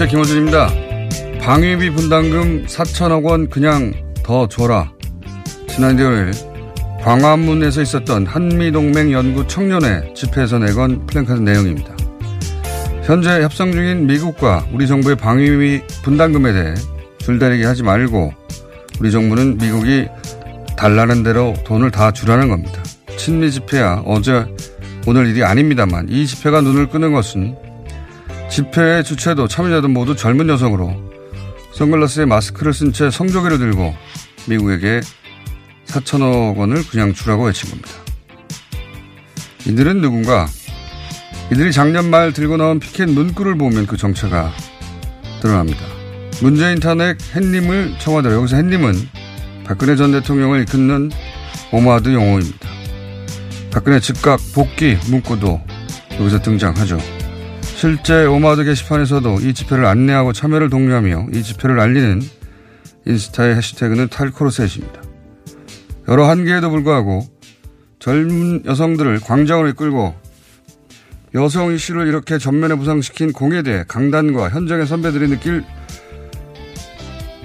안녕하세요. 김호준입니다. 방위비 분담금 4천억 원 그냥 더 줘라. 지난 일요일 광화문에서 있었던 한미동맹 연구 청년회 집회에서 내건 플랜카드 내용입니다. 현재 협상 중인 미국과 우리 정부의 방위비 분담금에 대해 줄다리기 하지 말고 우리 정부는 미국이 달라는 대로 돈을 다 주라는 겁니다. 친미 집회야 어제 오늘 일이 아닙니다만 이 집회가 눈을 끄는 것은 집회의 주체도 참여자도 모두 젊은 여성으로 선글라스에 마스크를 쓴 채 성조기를 들고 미국에게 4천억 원을 그냥 주라고 외친 겁니다. 이들은 누군가? 이들이 작년 말 들고 나온 피켓 문구를 보면 그 정체가 드러납니다. 문재인 탄핵 햇님을 청와대로 여기서 햇님은 박근혜 전 대통령을 이끄는 오마드 용어입니다. 박근혜 즉각 복귀 문구도 여기서 등장하죠. 실제 오마드 게시판에서도 이 집회를 안내하고 참여를 독려하며 이 집회를 알리는 인스타의 해시태그는 탈코르셋입니다. 여러 한계에도 불구하고 젊은 여성들을 광장으로 이끌고 여성 이슈를 이렇게 전면에 부상시킨 공에 대해 강단과 현장의 선배들이 느낄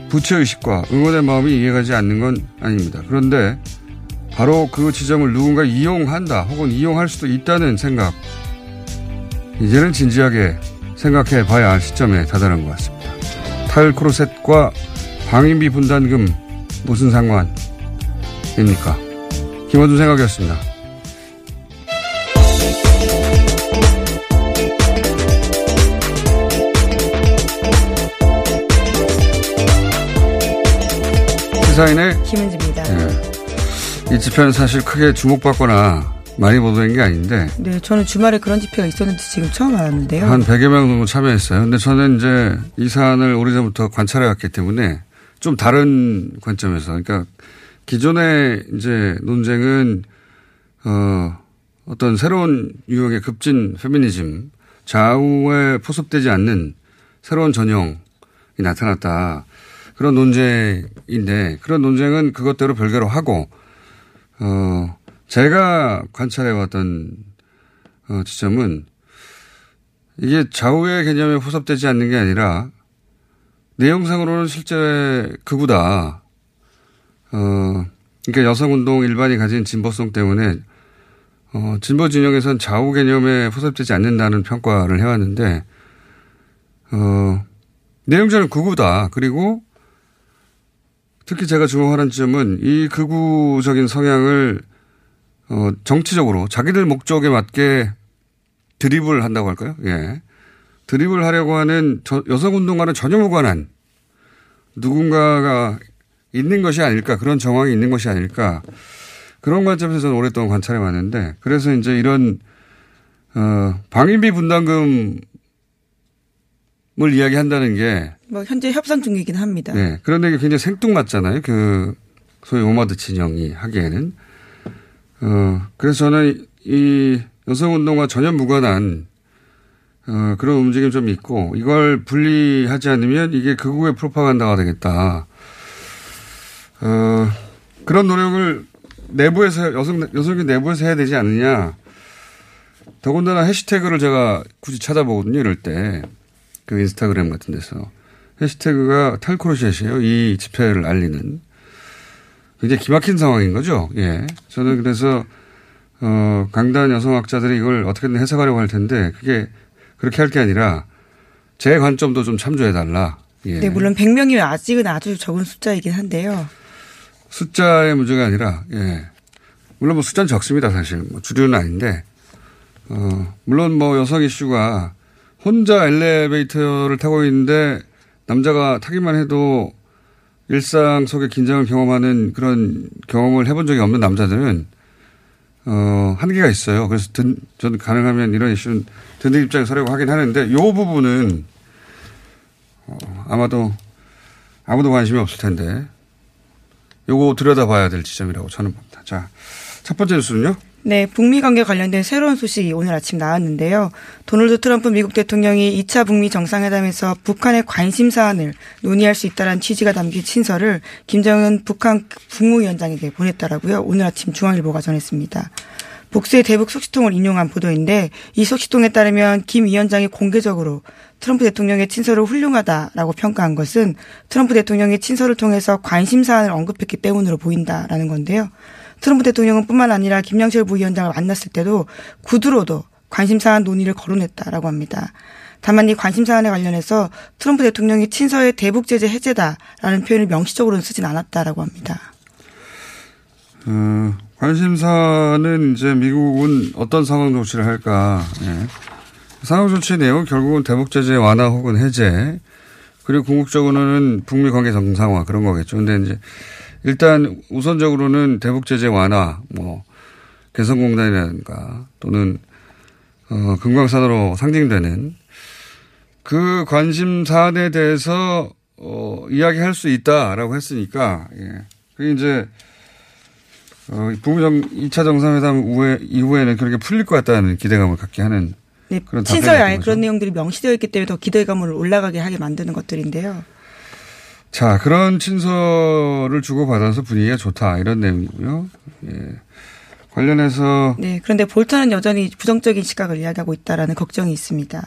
부채의식과 응원의 마음이 이해가지 않는 건 아닙니다. 그런데 바로 그 지점을 누군가 이용한다 혹은 이용할 수도 있다는 생각 이제는 진지하게 생각해 봐야 할 시점에 다다른 것 같습니다. 탈크로셋과 방위비 분담금 무슨 상관입니까? 김원준 생각이었습니다. 시사인의 김은지입니다. 네. 이 집회는 사실 크게 주목받거나 많이 보도된 게 아닌데. 네, 저는 주말에 그런 집회가 있었는지 지금 처음 알았는데요. 한 100여 명 정도 참여했어요. 근데 저는 이제 이 사안을 오래전부터 관찰해 왔기 때문에 좀 다른 관점에서. 그러니까 기존의 이제 논쟁은, 어, 어떤 새로운 유형의 급진 페미니즘, 좌우에 포섭되지 않는 새로운 전형이 나타났다. 그런 논쟁인데 그런 논쟁은 그것대로 별개로 하고, 어, 제가 관찰해왔던 어, 지점은 이게 좌우의 개념에 포섭되지 않는 게 아니라 내용상으로는 실제 극우다. 어, 그러니까 여성운동 일반이 가진 진보성 때문에 어, 진보 진영에선 좌우 개념에 포섭되지 않는다는 평가를 해왔는데 어, 내용자는 극우다. 그리고 특히 제가 주목하는 지점은 이 극우적인 성향을 어, 정치적으로 자기들 목적에 맞게 드립을 한다고 할까요? 예. 드립을 하려고 하는 여성운동과는 전혀 무관한 누군가가 있는 것이 아닐까 그런 정황이 있는 것이 아닐까 그런 관점에서 저는 오랫동안 관찰해 왔는데 그래서 이제 이런 어, 방위비 분담금을 이야기한다는 게 뭐 현재 협상 중이긴 합니다. 네. 그런데 이게 굉장히 생뚱맞잖아요. 그 소위 오마드 진영이 하기에는 어, 그래서 저는 이 여성운동과 전혀 무관한 어, 그런 움직임 좀 있고 이걸 분리하지 않으면 이게 극우의 프로파간다가 되겠다. 어, 그런 노력을 내부에서 여성 여성계 내부에서 해야 되지 않느냐. 더군다나 해시태그를 제가 굳이 찾아보거든요. 이럴 때 그 인스타그램 같은 데서 해시태그가 탈코르셋이에요. 이 집회를 알리는. 굉장히 기막힌 상황인 거죠. 예. 저는 그래서, 어, 강단 여성학자들이 이걸 어떻게든 해석하려고 할 텐데, 그게 그렇게 할 게 아니라, 제 관점도 좀 참조해 달라. 예. 네, 물론 100명이 아직은 아주 적은 숫자이긴 한데요. 숫자의 문제가 아니라, 예. 물론 뭐 숫자는 적습니다, 사실. 뭐 주류는 아닌데, 어, 물론 뭐 여성 이슈가 혼자 엘리베이터를 타고 있는데 남자가 타기만 해도 일상 속의 긴장을 경험하는 그런 경험을 해본 적이 없는 남자들은 어, 한계가 있어요. 그래서 든, 저는 가능하면 이런 이슈는 듣는 입장에 서려고 하긴 하는데 요 부분은 어, 아마도 아무도 관심이 없을 텐데 요거 들여다봐야 될 지점이라고 저는 봅니다. 자, 첫 번째 뉴스는요. 네, 북미 관계 관련된 새로운 소식이 오늘 아침 나왔는데요. 도널드 트럼프 미국 대통령이 2차 북미 정상회담에서 북한의 관심 사안을 논의할 수 있다는 취지가 담긴 친서를 김정은 북한 국무위원장에게 보냈다라고요. 오늘 아침 중앙일보가 전했습니다. 복수의 대북 속시통을 인용한 보도인데 이 속시통에 따르면 김 위원장이 공개적으로 트럼프 대통령의 친서를 훌륭하다라고 평가한 것은 트럼프 대통령이 친서를 통해서 관심 사안을 언급했기 때문으로 보인다라는 건데요. 트럼프 대통령은 뿐만 아니라 김양철 부위원장을 만났을 때도 구두로도 관심사안 논의를 거론했다라고 합니다. 다만 이 관심 사안에 관련해서 트럼프 대통령이 친서의 대북 제재 해제다라는 표현을 명시적으로는 쓰진 않았다라고 합니다. 어, 관심사는 이제 미국은 어떤 상황 조치를 할까. 예. 상황 조치 내용은 결국은 대북 제재 완화 혹은 해제 그리고 궁극적으로는 북미 관계 정상화 그런 거겠죠. 근데 이제 일단 우선적으로는 대북 제재 완화, 뭐 개성공단이라든가 또는 어, 금강산으로 상징되는 그 관심 사안에 대해서 어, 이야기할 수 있다라고 했으니까 예. 그게 이제 어, 북미정 2차 정상회담 이후에, 이후에는 그렇게 풀릴 것 같다는 기대감을 갖게 하는 네, 친서에 아예 그런 내용들이 명시되어 있기 때문에 더 기대감을 올라가게 하게 만드는 것들인데요. 자, 그런 친서를 주고받아서 분위기가 좋다. 이런 내용이고요. 예. 관련해서. 네. 그런데 볼턴은 여전히 부정적인 시각을 이야기하고 있다라는 걱정이 있습니다.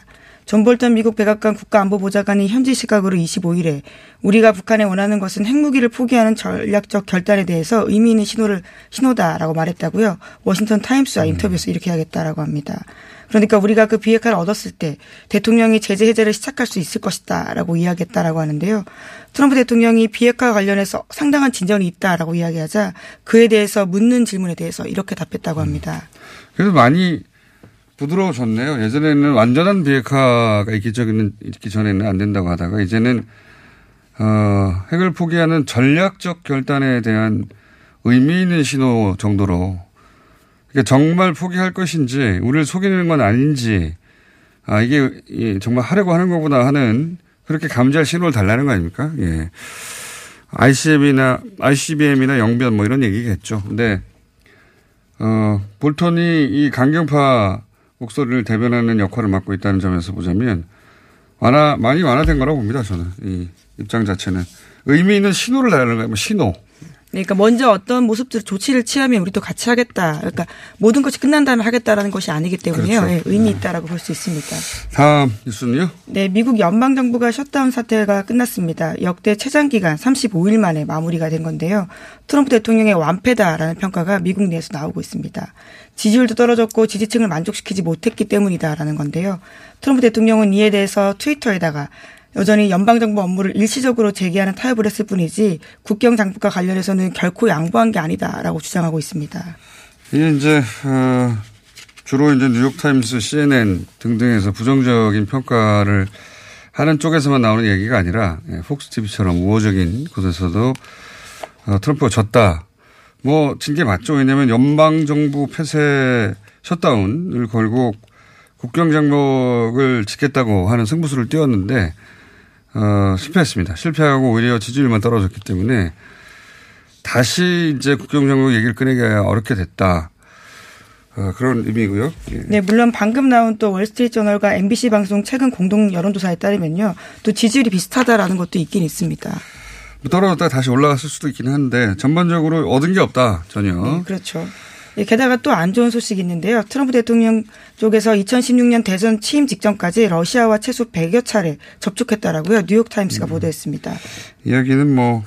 존 볼턴 미국 백악관 국가안보보좌관이 현지 시각으로 25일에 우리가 북한에 원하는 것은 핵무기를 포기하는 전략적 결단에 대해서 의미 있는 신호를 신호다라고 말했다고요. 워싱턴 타임스와 음. 인터뷰에서 이렇게 하겠다라고 합니다. 그러니까 우리가 그 비핵화를 얻었을 때 대통령이 제재 해제를 시작할 수 있을 것이다라고 이야기했다라고 하는데요. 트럼프 대통령이 비핵화 관련해서 상당한 진전이 있다라고 이야기하자 그에 대해서 묻는 질문에 대해서 이렇게 답했다고 합니다. 그래서 많이 부드러워졌네요. 예전에는 완전한 비핵화가 있기 전에는, 있기 전에는 안 된다고 하다가 이제는 어, 핵을 포기하는 전략적 결단에 대한 의미 있는 신호 정도로 그러니까 정말 포기할 것인지 우리를 속이는 건 아닌지 아 이게 정말 하려고 하는 거구나 하는 그렇게 감지할 신호를 달라는 거 아닙니까? 예. ICBM이나 ICBM이나 영변 뭐 이런 얘기겠죠. 근데 어 볼턴이 이 강경파 목소리를 대변하는 역할을 맡고 있다는 점에서 보자면 완화 많이 완화된 거라고 봅니다. 저는 이 입장 자체는 의미 있는 신호를 달라는 거예요. 뭐 신호. 그러니까 먼저 어떤 모습들 조치를 취하면 우리도 같이 하겠다. 그러니까 모든 것이 끝난 다음에 하겠다라는 것이 아니기 때문에요. 그렇죠. 네, 의미 있다라고 볼 수 있습니다. 다음 뉴스는요? 네, 미국 연방 정부가 셧다운 사태가 끝났습니다. 역대 최장 기간 35일 만에 마무리가 된 건데요. 트럼프 대통령의 완패다라는 평가가 미국 내에서 나오고 있습니다. 지지율도 떨어졌고 지지층을 만족시키지 못했기 때문이다라는 건데요. 트럼프 대통령은 이에 대해서 트위터에다가 여전히 연방정부 업무를 일시적으로 재개하는 타협을 했을 뿐이지 국경 장벽과 관련해서는 결코 양보한 게 아니다라고 주장하고 있습니다. 이게 이제 어 주로 이제 뉴욕타임스, CNN 등등에서 부정적인 평가를 하는 쪽에서만 나오는 얘기가 아니라 예, 폭스 TV처럼 우호적인 곳에서도 어, 트럼프가 졌다. 뭐 진 게 맞죠. 왜냐하면 연방 정부 폐쇄 셧다운을 걸고 국경 장벽을 지켰다고 하는 승부수를 띄웠는데 어, 실패했습니다. 실패하고 오히려 지지율만 떨어졌기 때문에 다시 이제 국경장벽 얘기를 꺼내기가 어렵게 됐다. 어, 그런 의미고요. 예. 네, 물론 방금 나온 또 월스트리트저널과 MBC 방송 최근 공동 여론조사에 따르면요, 또 지지율이 비슷하다라는 것도 있긴 있습니다. 뭐 떨어졌다가 다시 올라갔을 수도 있긴 한데 전반적으로 얻은 게 없다 전혀. 네, 그렇죠. 예, 게다가 또 안 좋은 소식이 있는데요. 트럼프 대통령 쪽에서 2016년 대선 취임 직전까지 러시아와 최소 100여 차례 접촉했다라고요. 뉴욕 타임스가 음. 보도했습니다. 이야기는 뭐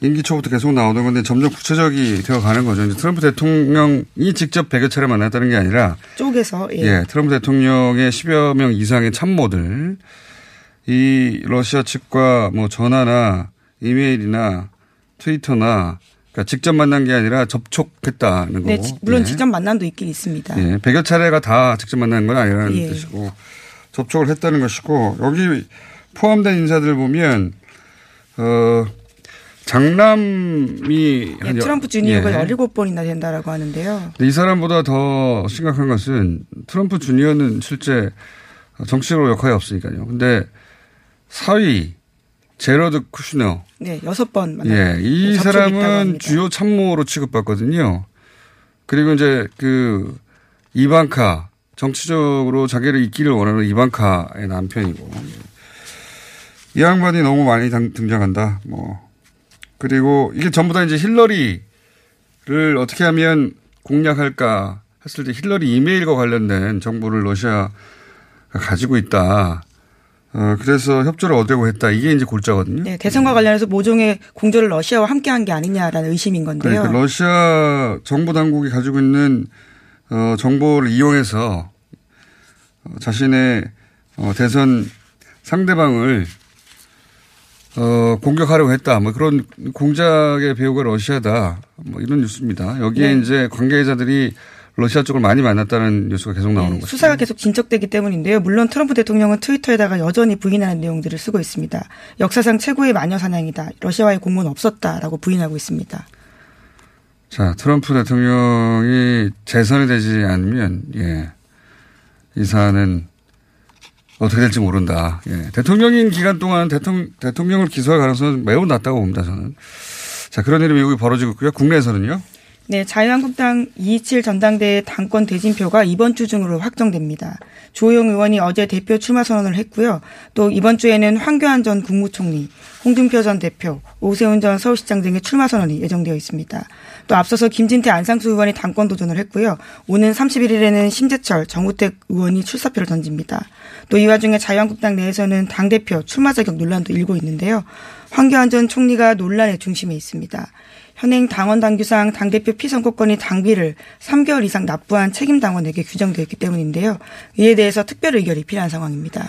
임기 초부터 계속 나오던 건데 점점 구체적이 되어 가는 거죠. 이제 트럼프 대통령이 직접 100여 차례 만났다는 게 아니라 쪽에서 예. 예, 트럼프 대통령의 10여 명 이상의 참모들 이 러시아 측과 뭐 전화나 이메일이나 트위터나 그러니까 직접 만난 게 아니라 접촉했다는 네, 거고. 지- 물론 예. 직접 만남도 있긴 있습니다. 예, 100여 차례가 다 직접 만나는 건 아니라는 예. 뜻이고 접촉을 했다는 것이고 여기 포함된 인사들 보면 어 장남이 예, 트럼프 주니어가 예. 17번이나 된다라고 하는데요. 이 사람보다 더 심각한 것은 트럼프 주니어는 실제 정치적으로 역할이 없으니까요. 근데 사위 제러드 쿠슈너 네, 여섯 번 만났 예, 이 사람은. 주요 참모로 취급받거든요. 그리고 이제 그 이방카 정치적으로 자기를 잇기를 원하는 이방카의 남편이고 이 양반이 너무 많이 당- 등장한다. 뭐 그리고 이게 전부 다 이제 힐러리를 어떻게 하면 공략할까 했을 때 힐러리 이메일과 관련된 정보를 러시아가 가지고 있다. 어, 그래서 협조를 얻으려고 했다. 이게 이제 골자거든요. 네, 대선과 관련해서 모종의 공조를 러시아와 함께 한 게 아니냐라는 의심인 건데요. 그러니까 러시아 정부 당국이 가지고 있는 어, 정보를 이용해서 어, 자신의 어, 대선 상대방을 어, 공격하려고 했다. 뭐 그런 공작의 배우가 러시아다. 뭐 이런 뉴스입니다. 여기에 네. 이제 관계자들이 러시아 쪽을 많이 만났다는 뉴스가 계속 나오는 네, 거죠. 수사가 계속 진척되기 때문인데요. 물론 트럼프 대통령은 트위터에다가 여전히 부인하는 내용들을 쓰고 있습니다. 역사상 최고의 마녀 사냥이다. 러시아와의 공모는 없었다라고 부인하고 있습니다. 자, 트럼프 대통령이 재선이 되지 않으면, 예, 이 사안은 어떻게 될지 모른다. 예. 대통령인 기간 동안 대통령, 대통령을 기소할 가능성은 매우 낮다고 봅니다, 저는. 자, 그런 일이 미국이 벌어지고 있고요. 국내에서는요. 네, 자유한국당 227 전당대회 당권 대진표가 이번 주 중으로 확정됩니다. 조호영 의원이 어제 대표 출마 선언을 했고요. 또 이번 주에는 황교안 전 국무총리, 홍준표 전 대표, 오세훈 전 서울시장 등의 출마 선언이 예정되어 있습니다. 또 앞서서 김진태 안상수 의원이 당권 도전을 했고요. 오는 31일에는 심재철, 정우택 의원이 출사표를 던집니다. 또 이 와중에 자유한국당 내에서는 당대표 출마 자격 논란도 일고 있는데요. 황교안 전 총리가 논란의 중심에 있습니다. 현행 당원 당규상 당대표 피선거권이 당비를 3개월 이상 납부한 책임 당원에게 규정되어 있기 때문인데요. 이에 대해서 특별 의결이 필요한 상황입니다.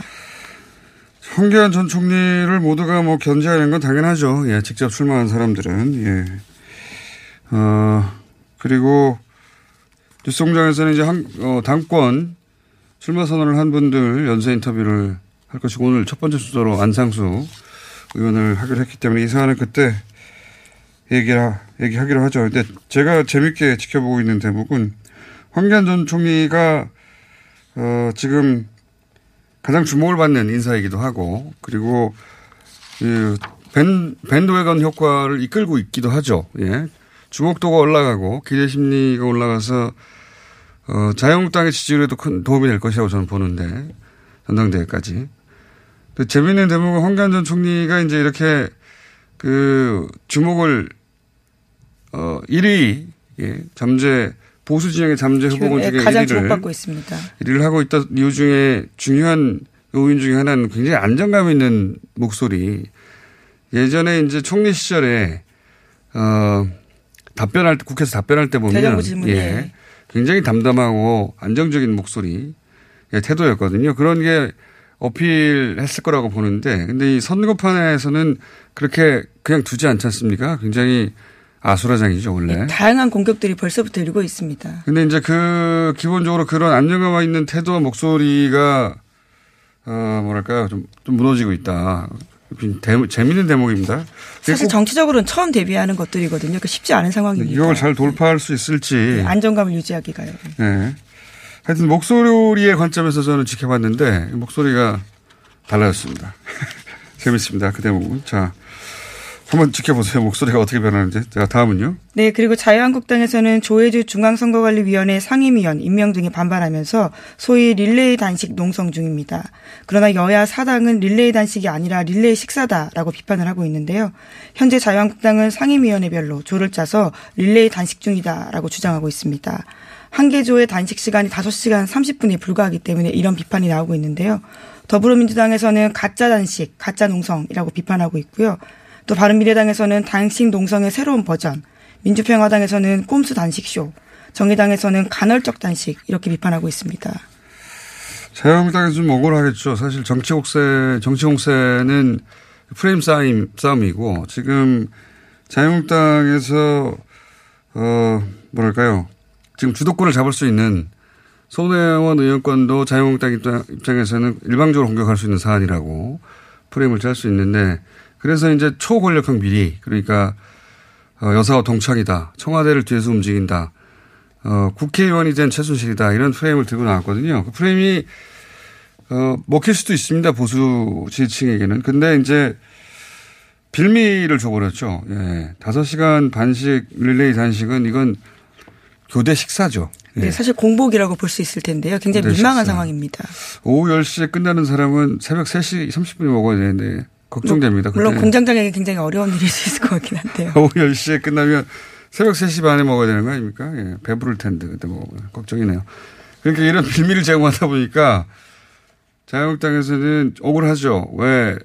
황교안 전 총리를 모두가 뭐 견제하는 건 당연하죠. 예, 직접 출마한 사람들은. 예. 어, 그리고 뉴스공장에서는 이제 한, 어, 당권 출마 선언을 한 분들 연쇄 인터뷰를 할 것이고 오늘 첫 번째 순서로 안상수 의원을 하기로 했기 때문에 이 사안은 그때 얘기하, 얘기하기로 하죠. 근데 제가 재밌게 지켜보고 있는 대목은 황교안 전 총리가 어, 지금 가장 주목을 받는 인사이기도 하고 그리고 그 밴, 밴드웨건 효과를 이끌고 있기도 하죠. 예. 주목도가 올라가고 기대 심리가 올라가서 어, 자유한국당의 지지율에도 큰 도움이 될 것이라고 저는 보는데 전당대회까지. 또 재미있는 대목은 황교안 전 총리가 이제 이렇게 그 주목을 어 1위 예, 잠재 보수 진영의 잠재 후보군 예, 중에 가장 1위를 주목받고 있습니다. 일을 하고 있다 이유 중에 중요한 요인 중에 하나는 굉장히 안정감 있는 목소리. 예전에 이제 총리 시절에 어 답변할 때 국회에서 답변할 때 보면. 예, 굉장히 담담하고 안정적인 목소리 의 태도였거든요. 그런 게 어필했을 거라고 보는데 근데 이 선거판에서는 그렇게 그냥 두지 않지 않습니까? 굉장히 아 수라장이죠 원래. 네, 다양한 공격들이 벌써부터 일고 있습니다. 근데 이제 그 기본적으로 그런 안정감 있는 태도와 목소리가 어 뭐랄까요 좀, 좀 무너지고 있다. 대, 재밌는 대목입니다. 사실 정치적으로는 처음 데뷔하는 것들이거든요. 그 쉽지 않은 상황입니다. 이걸 잘 돌파할 수 있을지. 네, 안정감을 유지하기가요. 네. 하여튼 목소리의 관점에서 저는 지켜봤는데 목소리가 달라졌습니다. 재밌습니다. 그 대목은. 자, 한번 지켜보세요. 목소리가 어떻게 변하는지. 자, 다음은요. 네, 그리고 자유한국당에서는 조혜주 중앙선거관리위원회 상임위원 임명 등에 반발하면서 소위 릴레이 단식 농성 중입니다. 그러나 여야 사당은 릴레이 단식이 아니라 릴레이 식사다라고 비판을 하고 있는데요. 현재 자유한국당은 상임위원회별로 조를 짜서 릴레이 단식 중이다라고 주장하고 있습니다. 한 개 조의 단식 시간이 5시간 30분이 불과하기 때문에 이런 비판이 나오고 있는데요. 더불어민주당에서는 가짜 단식, 가짜 농성이라고 비판하고 있고요. 또 바른미래당에서는 단식 농성의 새로운 버전, 민주평화당에서는 꼼수 단식쇼, 정의당에서는 간헐적 단식 이렇게 비판하고 있습니다. 자유한국당에서 좀 억울하겠죠. 사실 정치 공세, 정치 공세는 프레임 싸움, 싸움이고 지금 자유한국당에서 어 뭐랄까요. 지금 주도권을 잡을 수 있는 손혜원 의원권도 자유한국당 입장에서는 일방적으로 공격할 수 있는 사안이라고 프레임을 짤 수 있는데 그래서 이제 초권력형 비리 그러니까 어, 여사와 동창이다. 청와대를 뒤에서 움직인다. 어, 국회의원이 된 최순실이다. 이런 프레임을 들고 나왔거든요. 그 프레임이 어, 먹힐 수도 있습니다. 보수 지지층에게는. 근데 이제 빌미를 줘버렸죠. 예. 5시간 반씩 릴레이 단식은 이건 교대 식사죠. 예. 네, 사실 공복이라고 볼 수 있을 텐데요. 굉장히 민망한 식사. 상황입니다. 오후 10시에 끝나는 사람은 새벽 3시 30분에 먹어야 되는데 걱정됩니다. 물론 공장장에게 굉장히 어려운 일일 수 있을 것 같긴 한데요. 오후 10시에 끝나면 새벽 3시 반에 먹어야 되는 거 아닙니까? 예, 배부를 텐데 그때 먹으면 걱정이네요. 그러니까 이런 빌미를 제공하다 보니까 자유한국당에서는 억울하죠. 왜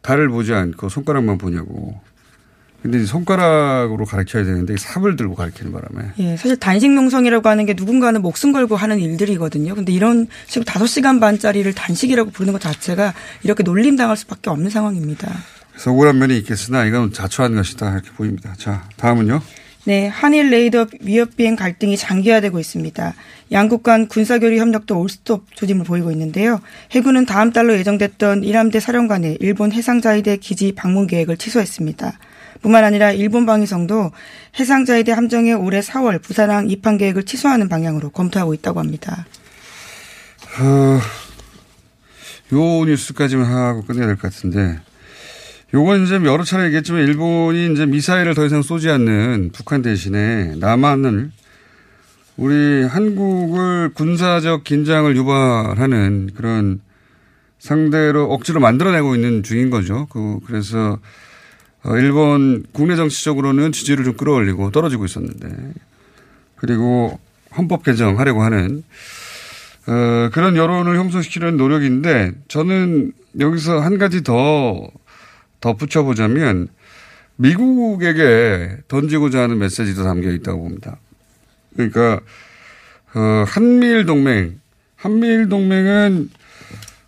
달을 보지 않고 손가락만 보냐고. 근데 손가락으로 가르쳐야 되는데 삽을 들고 가르치는 바람에. 예, 사실 단식 농성이라고 하는 게 누군가는 목숨 걸고 하는 일들이거든요. 근데 이런 식으로 다섯 시간 반짜리를 단식이라고 부르는 것 자체가 이렇게 놀림 당할 수밖에 없는 상황입니다. 그래서 억울한 면이 있겠으나 이건 자초한 것이다 이렇게 보입니다. 자, 다음은요. 네, 한일 레이더 위협 비행 갈등이 장기화되고 있습니다. 양국 간 군사교류 협력도 올스톱 조짐을 보이고 있는데요. 해군은 다음 달로 예정됐던 이함대 사령관의 일본 해상자위대 기지 방문 계획을 취소했습니다. 뿐만 아니라 일본 방위성도 해상자위대 함정의 올해 4월 부산항 입항 계획을 취소하는 방향으로 검토하고 있다고 합니다. 어, 요 뉴스까지만 하고 끝내야 될 것 같은데 요건 이제 여러 차례 얘기했지만 일본이 이제 미사일을 더 이상 쏘지 않는 북한 대신에 남한을 우리 한국을 군사적 긴장을 유발하는 그런 상대로 억지로 만들어내고 있는 중인 거죠. 그, 그래서 어, 일본 국내 정치적으로는 지지를 좀 끌어올리고 떨어지고 있었는데 그리고 헌법 개정하려고 하는 어, 그런 여론을 형성시키는 노력인데 저는 여기서 한 가지 더 덧붙여 보자면 미국에게 던지고자 하는 메시지도 담겨 있다고 봅니다. 그러니까 어, 한미일 동맹, 한미일 동맹은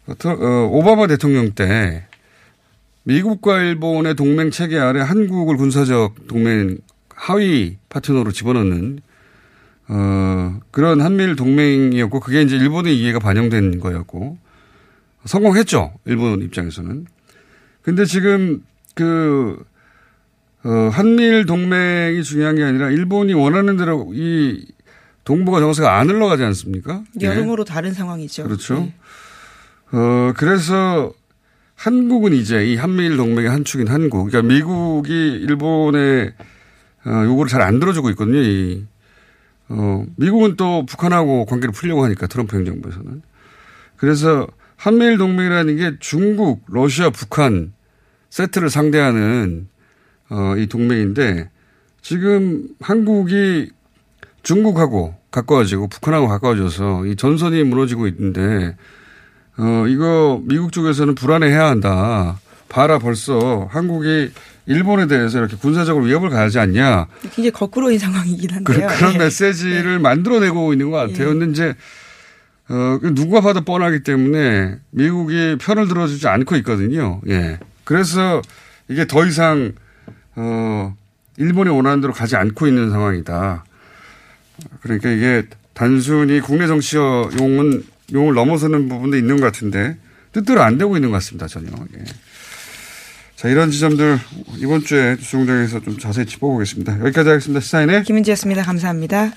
어, 오바마 대통령 때 미국과 일본의 동맹 체계 아래 한국을 군사적 동맹 하위 파트너로 집어넣는 어, 그런 한미일 동맹이었고 그게 이제 일본의 이해가 반영된 거였고 성공했죠. 일본 입장에서는. 근데 지금 그, 어, 한미일 동맹이 중요한 게 아니라 일본이 원하는 대로 이 동북아 정세가 안 흘러가지 않습니까? 여름으로 네. 다른 상황이죠. 그렇죠. 네. 어, 그래서 한국은 이제 이 한미일 동맹의 한 축인 한국. 그러니까 미국이 일본의 어, 요구를 잘 안 들어주고 있거든요. 이, 어, 미국은 또 북한하고 관계를 풀려고 하니까 트럼프 행정부에서는. 그래서 한미일 동맹이라는 게 중국, 러시아, 북한 세트를 상대하는 어, 이 동맹인데 지금 한국이 중국하고 가까워지고 북한하고 가까워져서 이 전선이 무너지고 있는데 어, 이거 미국 쪽에서는 불안해해야 한다. 봐라 벌써 한국이 일본에 대해서 이렇게 군사적으로 위협을 가하지 않냐. 굉장히 거꾸로인 상황이긴 한데요. 그, 런 네. 메시지를 네. 만들어내고 있는 것 같아요. 네. 근데 이제 어, 누가 봐도 뻔하기 때문에 미국이 편을 들어주지 않고 있거든요. 예. 그래서 이게 더 이상 어, 일본이 원하는 대로 가지 않고 있는 상황이다. 그러니까 이게 단순히 국내 정치용은 용을 넘어서는 부분도 있는 것 같은데 뜻대로 안 되고 있는 것 같습니다. 전혀. 예. 자, 이런 지점들 이번 주에 주공장에서 좀 자세히 짚어보겠습니다. 여기까지 하겠습니다. 시사인의 김은지였습니다. 감사합니다.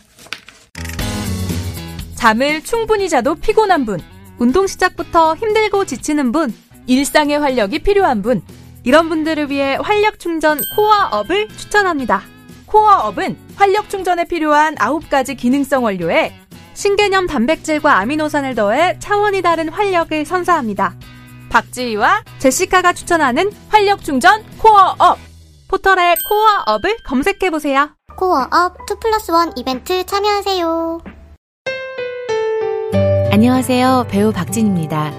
잠을 충분히 자도 피곤한 분, 운동 시작부터 힘들고 지치는 분, 일상의 활력이 필요한 분, 이런 분들을 위해 활력 충전 코어업을 추천합니다. 코어업은 활력 충전에 필요한 9가지 기능성 원료에 신개념 단백질과 아미노산을 더해 차원이 다른 활력을 선사합니다. 박지희와 제시카가 추천하는 활력 충전 코어업 포털에 코어업을 검색해보세요. 코어업 2 플러스 1 이벤트 참여하세요. 안녕하세요. 배우 박진입니다.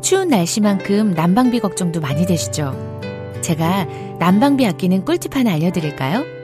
추운 날씨만큼 난방비 걱정도 많이 되시죠? 제가 난방비 아끼는 꿀팁 하나 알려드릴까요?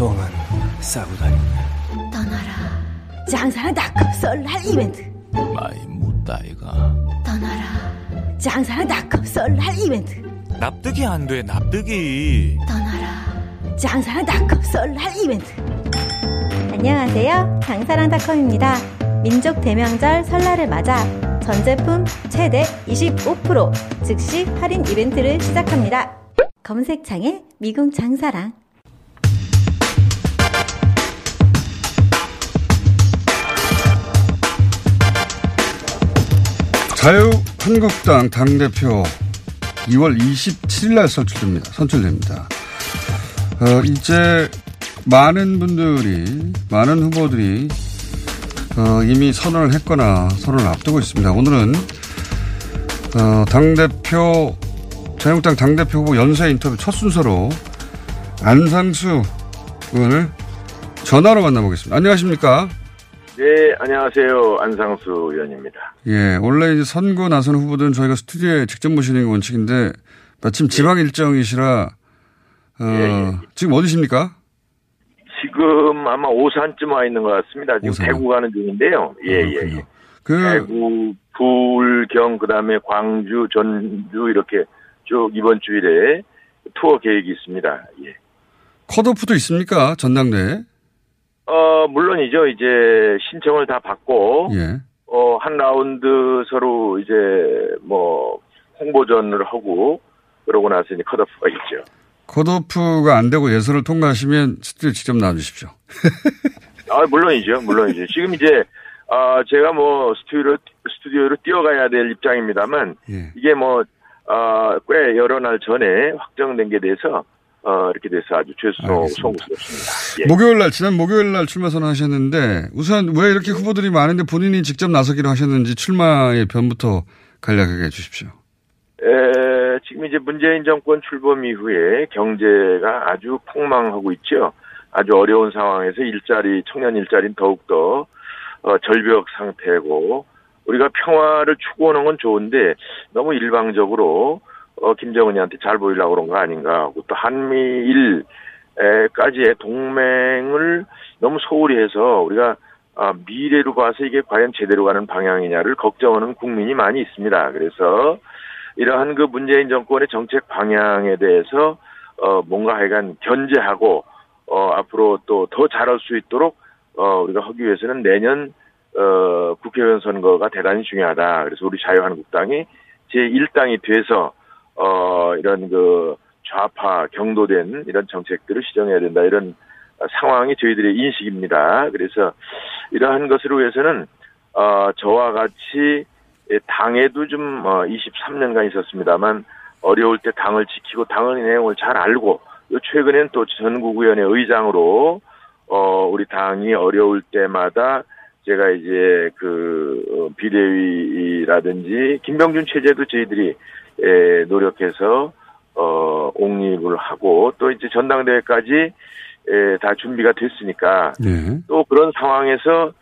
똥은 싸고 다닌다. 떠나라. 장사는 닷컴 썰날 이벤트. 많이 묻다 이가. 떠나라. 장사는 닷컴 썰날 이벤트. 납득이 안 돼, 납득이. 떠나라. 장사는 닷컴 썰날 이벤트. 안녕하세요. 장사랑닷컴입니다. 민족 대명절 설날을 맞아 전 제품 최대 25% 즉시 할인 이벤트를 시작합니다. 검색창에 미궁 장사랑 자유한국당 당대표 2월 27일 날 선출됩니다. 선출됩니다. 어, 이제 많은 분들이, 많은 후보들이 어, 이미 선언을 했거나 선언을 앞두고 있습니다. 오늘은 어, 당대표, 자유한국당 당대표 후보 연쇄 인터뷰 첫 순서로 안상수 의원을 전화로 만나보겠습니다. 안녕하십니까? 네, 안녕하세요. 안상수 의원입니다. 예, 원래 이제 선거 나선 후보들은 저희가 스튜디오에 직접 모시는 게 원칙인데 마침 지방 일정이시라 어, 예, 지금 어디십니까? 지금 아마 오산쯤 와 있는 것 같습니다. 지금 오산. 대구 가는 중인데요. 예, 예, 예. 그 대구, 불경, 그 다음에 광주, 전주 이렇게 쭉 이번 주일에 투어 계획이 있습니다. 예. 컷오프도 있습니까? 전당대회? 어, 물론이죠. 이제 신청을 다 받고, 예. 어, 한 라운드 서로 이제 뭐 홍보전을 하고, 그러고 나서 이제 컷오프가 있죠. 컷오프가 안 되고 예선을 통과하시면 스튜디오 직접 나와주십시오. 아, 물론이죠. 물론이죠. 지금 이제, 아, 제가 뭐, 스튜디오로, 스튜디오로 뛰어가야 될 입장입니다만, 예. 이게 뭐, 아, 꽤 여러 날 전에 확정된 게 돼서, 어, 이렇게 돼서 아주 죄송, 송구스럽습니다. 예. 목요일 날, 지난 목요일 날 출마 선언하셨는데 우선 왜 이렇게 후보들이 많은데 본인이 직접 나서기로 하셨는지 출마의 변부터 간략하게 해 주십시오. 에, 지금 이제 문재인 정권 출범 이후에 경제가 아주 폭망하고 있죠. 아주 어려운 상황에서 일자리, 청년 일자리는 더욱더 어, 절벽 상태고 우리가 평화를 추구하는 건 좋은데 너무 일방적으로 어, 김정은이한테 잘 보이려고 그런 거 아닌가 하고 또 한미일 까지의 동맹을 너무 소홀히 해서 우리가 아, 미래로 봐서 이게 과연 제대로 가는 방향이냐를 걱정하는 국민이 많이 있습니다. 그래서 이러한 그 문재인 정권의 정책 방향에 대해서 어 뭔가 하여간 견제하고 어 앞으로 또 더 잘할 수 있도록 어 우리가 하기 위해서는 내년 어 국회의원 선거가 대단히 중요하다. 그래서 우리 자유한국당이 제 1당이 돼서 어 이런 그 좌파 경도된 이런 정책들을 시정해야 된다. 이런 상황이 저희들의 인식입니다. 그래서 이러한 것으로 위해서는 어 저와 같이 예, 당에도 좀 어, 23년간 있었습니다만 어려울 때 당을 지키고 당의 내용을 잘 알고 요 최근엔 또 전국위원회 의장으로 어 우리 당이 어려울 때마다 제가 이제 그 어, 비대위라든지 김병준 체제도 저희들이 에, 노력해서 어, 옹립을 하고 또 이제 전당대회까지 에, 다 준비가 됐으니까 네. 또 그런 상황에서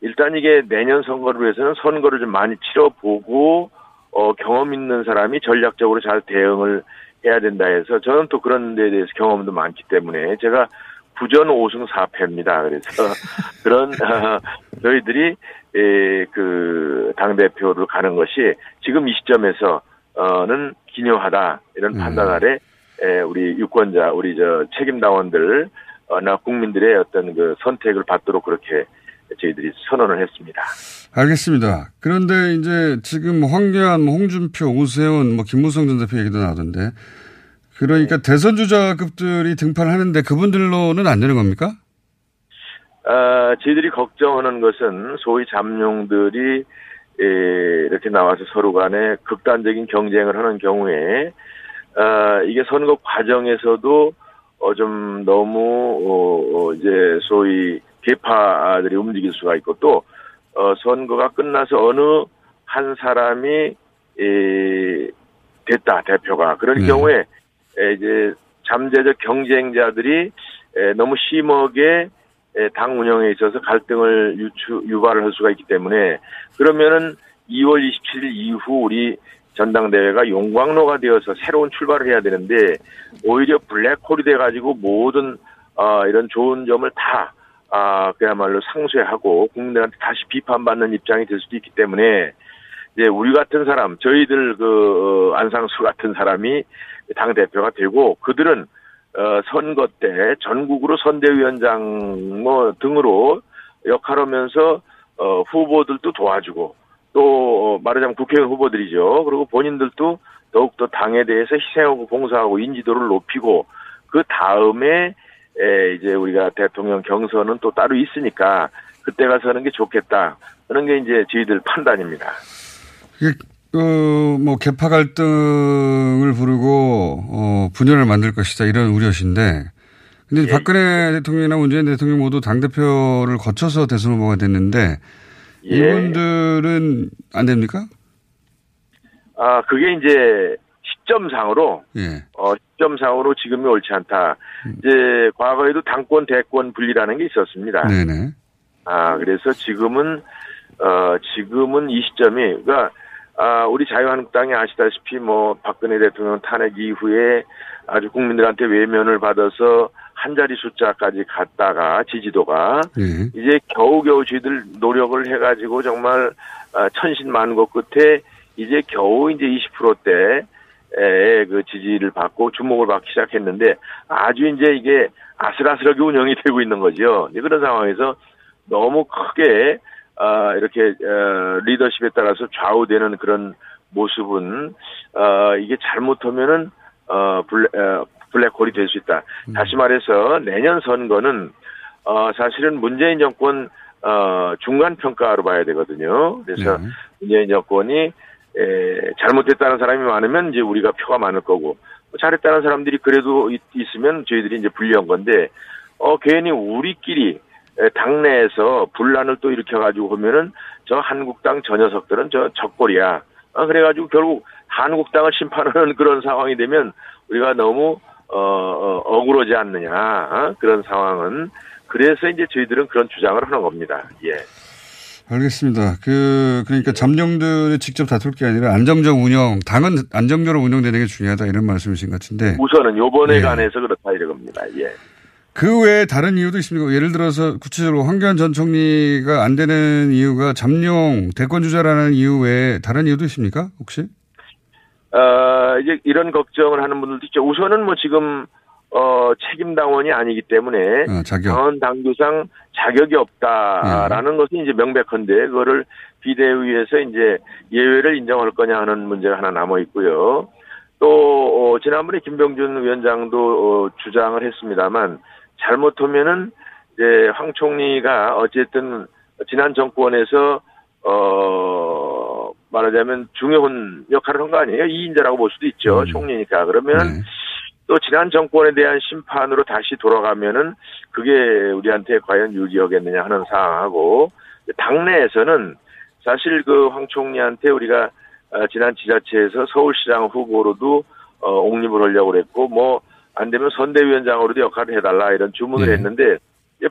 일단 이게 내년 선거를 위해서는 선거를 좀 많이 치러보고 어, 경험 있는 사람이 전략적으로 잘 대응을 해야 된다 해서 저는 또 그런 데에 대해서 경험도 많기 때문에 제가 부전 5승 4패입니다. 그래서 그런 어, 저희들이 에, 그 당대표를 가는 것이 지금 이 시점에서 는 기묘하다 이런 음. 판단 아래 에, 우리 유권자 우리 저 책임 당원들 어, 나 국민들의 어떤 그 선택을 받도록 그렇게 저희들이 선언을 했습니다. 알겠습니다. 그런데 이제 지금 황교안, 뭐 홍준표, 오세훈, 뭐 김무성 전 대표 얘기도 나오던데 그러니까 대선 주자급들이 등판을 하는데 그분들로는 안 되는 겁니까? 어, 저희들이 걱정하는 것은 소위 잠룡들이 에, 이렇게 나와서 서로 간에 극단적인 경쟁을 하는 경우에 어, 이게 선거 과정에서도 어, 좀 너무 어, 어, 이제 소위 개파들이 움직일 수가 있고 또 어, 선거가 끝나서 어느 한 사람이 에, 됐다 대표가 그런 네. 경우에 에, 이제 잠재적 경쟁자들이 에, 너무 심하게 에, 당 운영에 있어서 갈등을 유추, 유발을 할 수가 있기 때문에 그러면은 2월 27일 이후 우리 전당대회가 용광로가 되어서 새로운 출발을 해야 되는데 오히려 블랙홀이 돼가지고 모든 어, 이런 좋은 점을 다 아, 그야말로 상쇄하고 국민들한테 다시 비판받는 입장이 될 수도 있기 때문에 이제 우리 같은 사람, 저희들 그 어, 안상수 같은 사람이 당 대표가 되고 그들은 어, 선거 때 전국으로 선대위원장 뭐 등으로 역할하면서 어, 후보들도 도와주고 또 어, 말하자면 국회의원 후보들이죠. 그리고 본인들도 더욱더 당에 대해서 희생하고 봉사하고 인지도를 높이고 그 다음에 에, 이제 우리가 대통령 경선은 또 따로 있으니까 그때 가서 하는 게 좋겠다. 그런 게 이제 저희들 판단입니다. 이게 어, 뭐 개파 갈등을 부르고 어, 분열을 만들 것이다 이런 우려신데 근데 예. 박근혜 대통령이나 문재인 대통령 모두 당 대표를 거쳐서 대선 후보가 됐는데 예. 이분들은 안 됩니까? 아, 그게 이제 시점상으로 예. 어, 시점상으로 지금이 옳지 않다. 이제 과거에도 당권 대권 분리라는 게 있었습니다. 네네. 아, 그래서 지금은, 어, 지금은 이 시점이, 그러니까, 아, 우리 자유한국당이 아시다시피 뭐, 박근혜 대통령 탄핵 이후에 아주 국민들한테 외면을 받아서 한 자리 숫자까지 갔다가 지지도가 예. 이제 겨우겨우 저희들 노력을 해가지고 정말 아, 천신만고 끝에 이제 겨우 이제 20%대 그 지지를 받고 주목을 받기 시작했는데 아주 이제 이게 아슬아슬하게 운영이 되고 있는 거죠. 그런 상황에서 너무 크게 아, 이렇게 어, 리더십에 따라서 좌우되는 그런 모습은 어, 이게 잘못하면은 어, 블랙, 어, 블랙홀이 될 수 있다. 다시 말해서 내년 선거는 어, 사실은 문재인 정권 어, 중간 평가로 봐야 되거든요. 그래서 네. 문재인 정권이 에, 잘못했다는 사람이 많으면 이제 우리가 표가 많을 거고 뭐 잘했다는 사람들이 그래도 있, 있으면 저희들이 이제 불리한 건데 어 괜히 우리끼리 에, 당내에서 분란을 또 일으켜가지고 보면은 저 한국당 저 녀석들은 저 적골이야. 어, 그래가지고 결국 한국당을 심판하는 그런 상황이 되면 우리가 너무 어, 어 억울하지 않느냐 어? 그런 상황은 그래서 이제 저희들은 그런 주장을 하는 겁니다. 예. 알겠습니다. 그, 그러니까 잠룡들이 직접 다툴 게 아니라 안정적 운영, 당은 안정적으로 운영되는 게 중요하다 이런 말씀이신 것 같은데. 우선은 요번에 예. 관해서 그렇다 이겁니다. 예. 그 외에 다른 이유도 있습니까? 예를 들어서 구체적으로 황교안 전 총리가 안 되는 이유가 잠룡 대권 주자라는 이유 외에 다른 이유도 있습니까? 혹시? 어, 이제 이런 걱정을 하는 분들도 있죠. 우선은 뭐 지금, 어, 책임 당원이 아니기 때문에. 어, 자격. 당원 당규상 자격이 없다라는 것은 이제 명백한데, 그거를 비대위에서 이제 예외를 인정할 거냐 하는 문제가 하나 남아 있고요. 또, 어, 지난번에 김병준 위원장도 어, 주장을 했습니다만, 잘못하면은, 이제 황 총리가 어쨌든 지난 정권에서, 어, 말하자면 중요한 역할을 한 거 아니에요? 이인자라고 볼 수도 있죠. 총리니까. 그러면 네. 또 지난 정권에 대한 심판으로 다시 돌아가면은 그게 우리한테 과연 유리하겠느냐 하는 상황하고 당내에서는 사실 그 황 총리한테 우리가 어, 지난 지자체에서 서울시장 후보로도 어, 옹립을 하려고 그랬고 뭐 안 되면 선대위원장으로도 역할을 해달라 이런 주문을 예. 했는데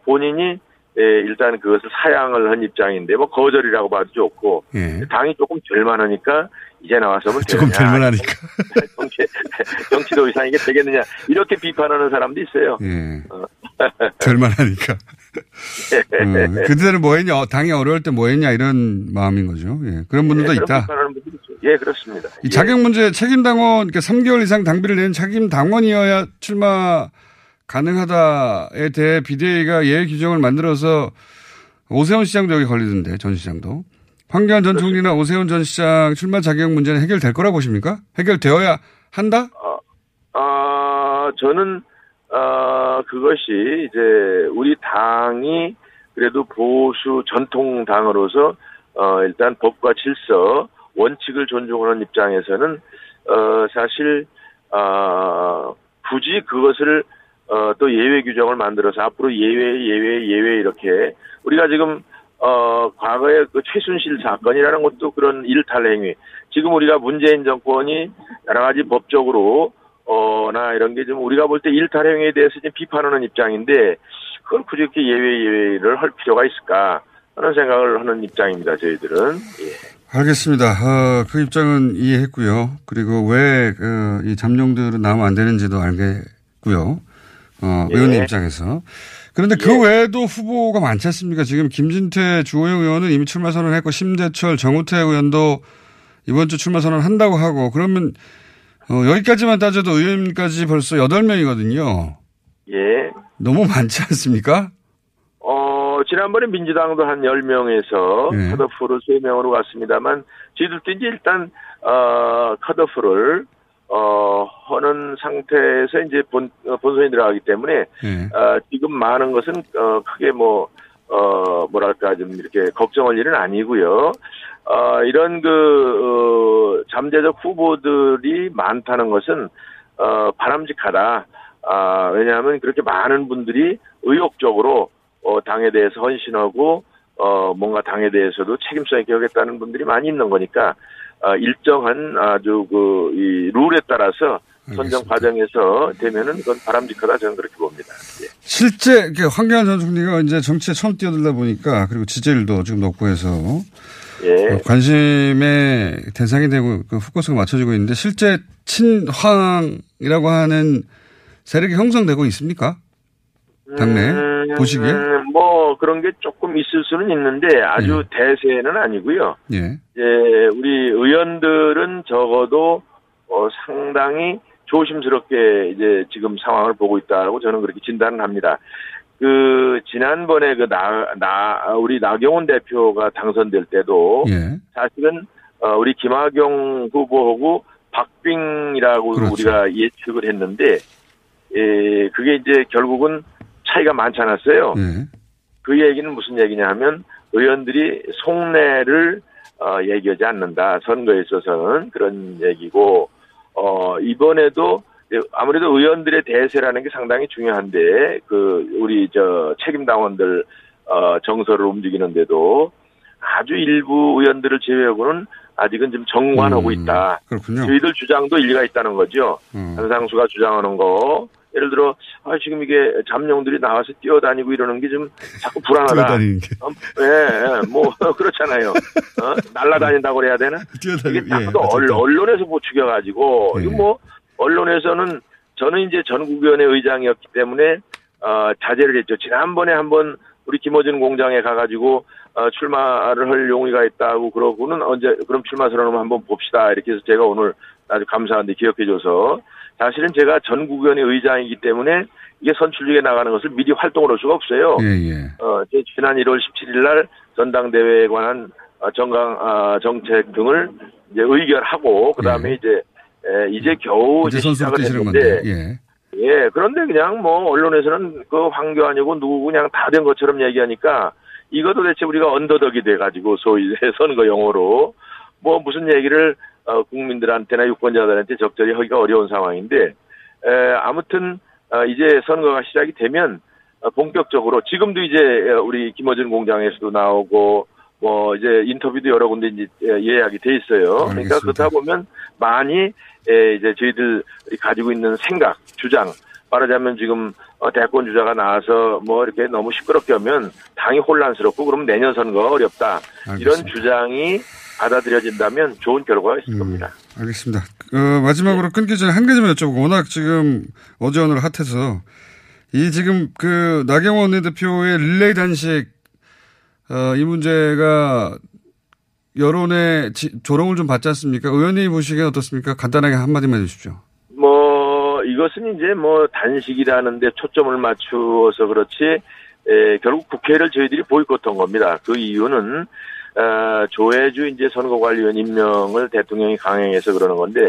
본인이 예, 일단 그것을 사양을 한 입장인데 뭐 거절이라고 봐도 좋고 예. 당이 조금 될만하니까 이제 나와서면 조금 되느냐. 될만하니까. 정치, 정치도 이상 이게 되겠느냐 이렇게 비판하는 사람도 있어요. 예. 어. 될만하니까. 어, 그때는 뭐 했냐, 어, 당이 어려울 때 뭐 했냐, 이런 마음인 거죠. 예. 그런 분들도 예, 있다. 있죠. 예, 그렇습니다. 이 자격 문제 책임 당원, 그러니까 3개월 이상 당비를 내는 책임 당원이어야 출마 가능하다에 대해 비대위가 예외 규정을 만들어서 오세훈 시장도 여기 걸리던데, 전 시장도. 황교안 전 총리나 오세훈 전 시장 출마 자격 문제는 해결될 거라 보십니까? 해결되어야 한다? 아, 저는, 어, 그것이 이제 우리 당이 그래도 보수 전통 당으로서, 어, 일단 법과 질서, 원칙을 존중하는 입장에서는, 어, 사실, 어, 굳이 그것을, 어, 또 예외 규정을 만들어서 앞으로 예외, 예외, 예외 이렇게 우리가 지금 어, 과거에 그 최순실 사건이라는 것도 그런 일탈 행위. 지금 우리가 문재인 정권이 여러 가지 법적으로, 어, 나 이런 게 좀 우리가 볼 때 일탈 행위에 대해서 좀 비판하는 입장인데, 그걸 굳이 이렇게 예외, 예외를 할 필요가 있을까 하는 생각을 하는 입장입니다, 저희들은. 예. 알겠습니다. 어, 그 입장은 이해했고요. 그리고 왜, 그, 이 잠룡들은 나오면 안 되는지도 알겠고요. 어, 예. 의원님 입장에서. 그런데 그 외에도 후보가 많지 않습니까? 지금 김진태, 주호영 의원은 이미 출마 선언했고, 심재철, 정우태 의원도 이번 주 출마 선언 한다고 하고, 그러면, 어, 여기까지만 따져도 의원까지 벌써 8명이거든요. 예. 너무 많지 않습니까? 어, 지난번에 민주당도 한 10명에서 예. 컷오프로 3명으로 갔습니다만, 저희들도 이제 일단, 어, 컷오프를, 어, 하는 상태에서 이제 본, 어, 본선에 들어가기 때문에, 예. 어, 지금 많은 것은, 어, 크게 뭐, 어, 뭐랄까, 좀 이렇게 걱정할 일은 아니고요. 어, 이런 그, 어, 잠재적 후보들이 많다는 것은, 어, 바람직하다. 아, 왜냐하면 그렇게 많은 분들이 의욕적으로, 어, 당에 대해서 헌신하고, 어, 뭔가 당에 대해서도 책임성 있게 하겠다는 분들이 많이 있는 거니까, 어, 일정한 아주 그, 이 룰에 따라서 선정 과정에서 되면은 그건 바람직하다 저는 그렇게 봅니다. 예. 실제 황교안 전 총리가 이제 정치에 처음 뛰어들다 보니까 그리고 지지율도 지금 높고 해서 예. 어, 관심의 대상이 되고 그 후보수가 맞춰지고 있는데 실제 친황이라고 하는 세력이 형성되고 있습니까? 당내 보시기에 음, 뭐 그런 게 조금 있을 수는 있는데 아주 대세는 아니고요. 예. 예, 우리 의원들은 적어도 어, 상당히 조심스럽게 이제 지금 상황을 보고 있다고 저는 그렇게 진단을 합니다. 그 지난번에 그 나 나 우리 나경원 대표가 당선될 때도 예. 사실은 어, 우리 김학용 후보하고 박빙이라고 그렇죠. 우리가 예측을 했는데 예, 그게 이제 결국은 차이가 많지 않았어요. 예. 그 얘기는 무슨 얘기냐 하면 의원들이 속내를 어, 얘기하지 않는다. 선거에 있어서는 그런 얘기고 어, 이번에도 아무래도 의원들의 대세라는 게 상당히 중요한데 그 우리 저 책임 당원들 어, 정서를 움직이는데도 아주 일부 의원들을 제외하고는 아직은 좀 정관하고 있다. 그렇군요. 저희들 주장도 일리가 있다는 거죠. 음. 한상수가 주장하는 거. 예를 들어, 아, 지금 이게 잠룡들이 나와서 뛰어다니고 이러는 게 좀 자꾸 불안하다. 뛰어다니는 게. 어, 예, 예, 뭐, 그렇잖아요. 어? 날라다닌다고 그래야 되나? 뛰어다니- 이게 자꾸 예, 언-. 언론에서 부추겨가지고, 예. 이거 뭐, 언론에서는 저는 이제 전국위원회 의장이었기 때문에, 어, 자제를 했죠. 지난번에 한번 우리 김어준 공장에 가가지고, 어, 출마를 할 용의가 있다고 그러고는 언제, 그럼 출마 선언을 한번 봅시다. 이렇게 해서 제가 오늘 아주 감사한데 기억해줘서. 사실은 제가 전국위원회 의장이기 때문에 이게 선출직에 나가는 것을 미리 활동을 할 수가 없어요. 예, 예. 어, 제 지난 1월 17일 날 전당대회에 관한 어, 정강 아, 정책 등을 이제 의결하고 그다음에 이제 에, 이제 겨우 이제 이제 선수로 시작을 했는데. 예. 예, 그런데 그냥 뭐 언론에서는 그 황교안이고 누구 그냥 다 된 것처럼 얘기하니까 이거 도대체 우리가 언더덕이 돼가지고 소위 선거 용어로 뭐 무슨 얘기를 어, 국민들한테나 유권자들한테 적절히 하기가 어려운 상황인데 에, 아무튼 어, 이제 선거가 시작이 되면 어, 본격적으로 지금도 이제 우리 김어준 공장에서도 나오고 뭐 이제 인터뷰도 여러 군데 이제 예약이 돼 있어요. 그러니까 알겠습니다. 그렇다 보면 많이 에, 이제 저희들이 가지고 있는 생각, 주장, 말하자면 지금 어, 대권 주자가 나와서 뭐 이렇게 너무 시끄럽게 하면 당이 혼란스럽고 그럼 내년 선거가 어렵다. 이런 알겠습니다. 주장이 받아들여진다면 좋은 결과가 있을 겁니다. 알겠습니다. 어, 마지막으로 끊기 전에 한 가지만 여쭤보고 워낙 지금 어제 오늘 핫해서 이 지금 그 나경원 원내대표의 릴레이 단식 어, 이 문제가 여론의 지- 조롱을 좀 받지 않습니까? 의원님 보시기엔 어떻습니까? 간단하게 한마디만 해주십시오. 뭐 이것은 이제 뭐 단식이라는 데 초점을 맞추어서 그렇지 에, 결국 국회를 저희들이 보이콧한 겁니다. 그 이유는 어, 조혜주 이제 선거관리위원 임명을 대통령이 강행해서 그러는 건데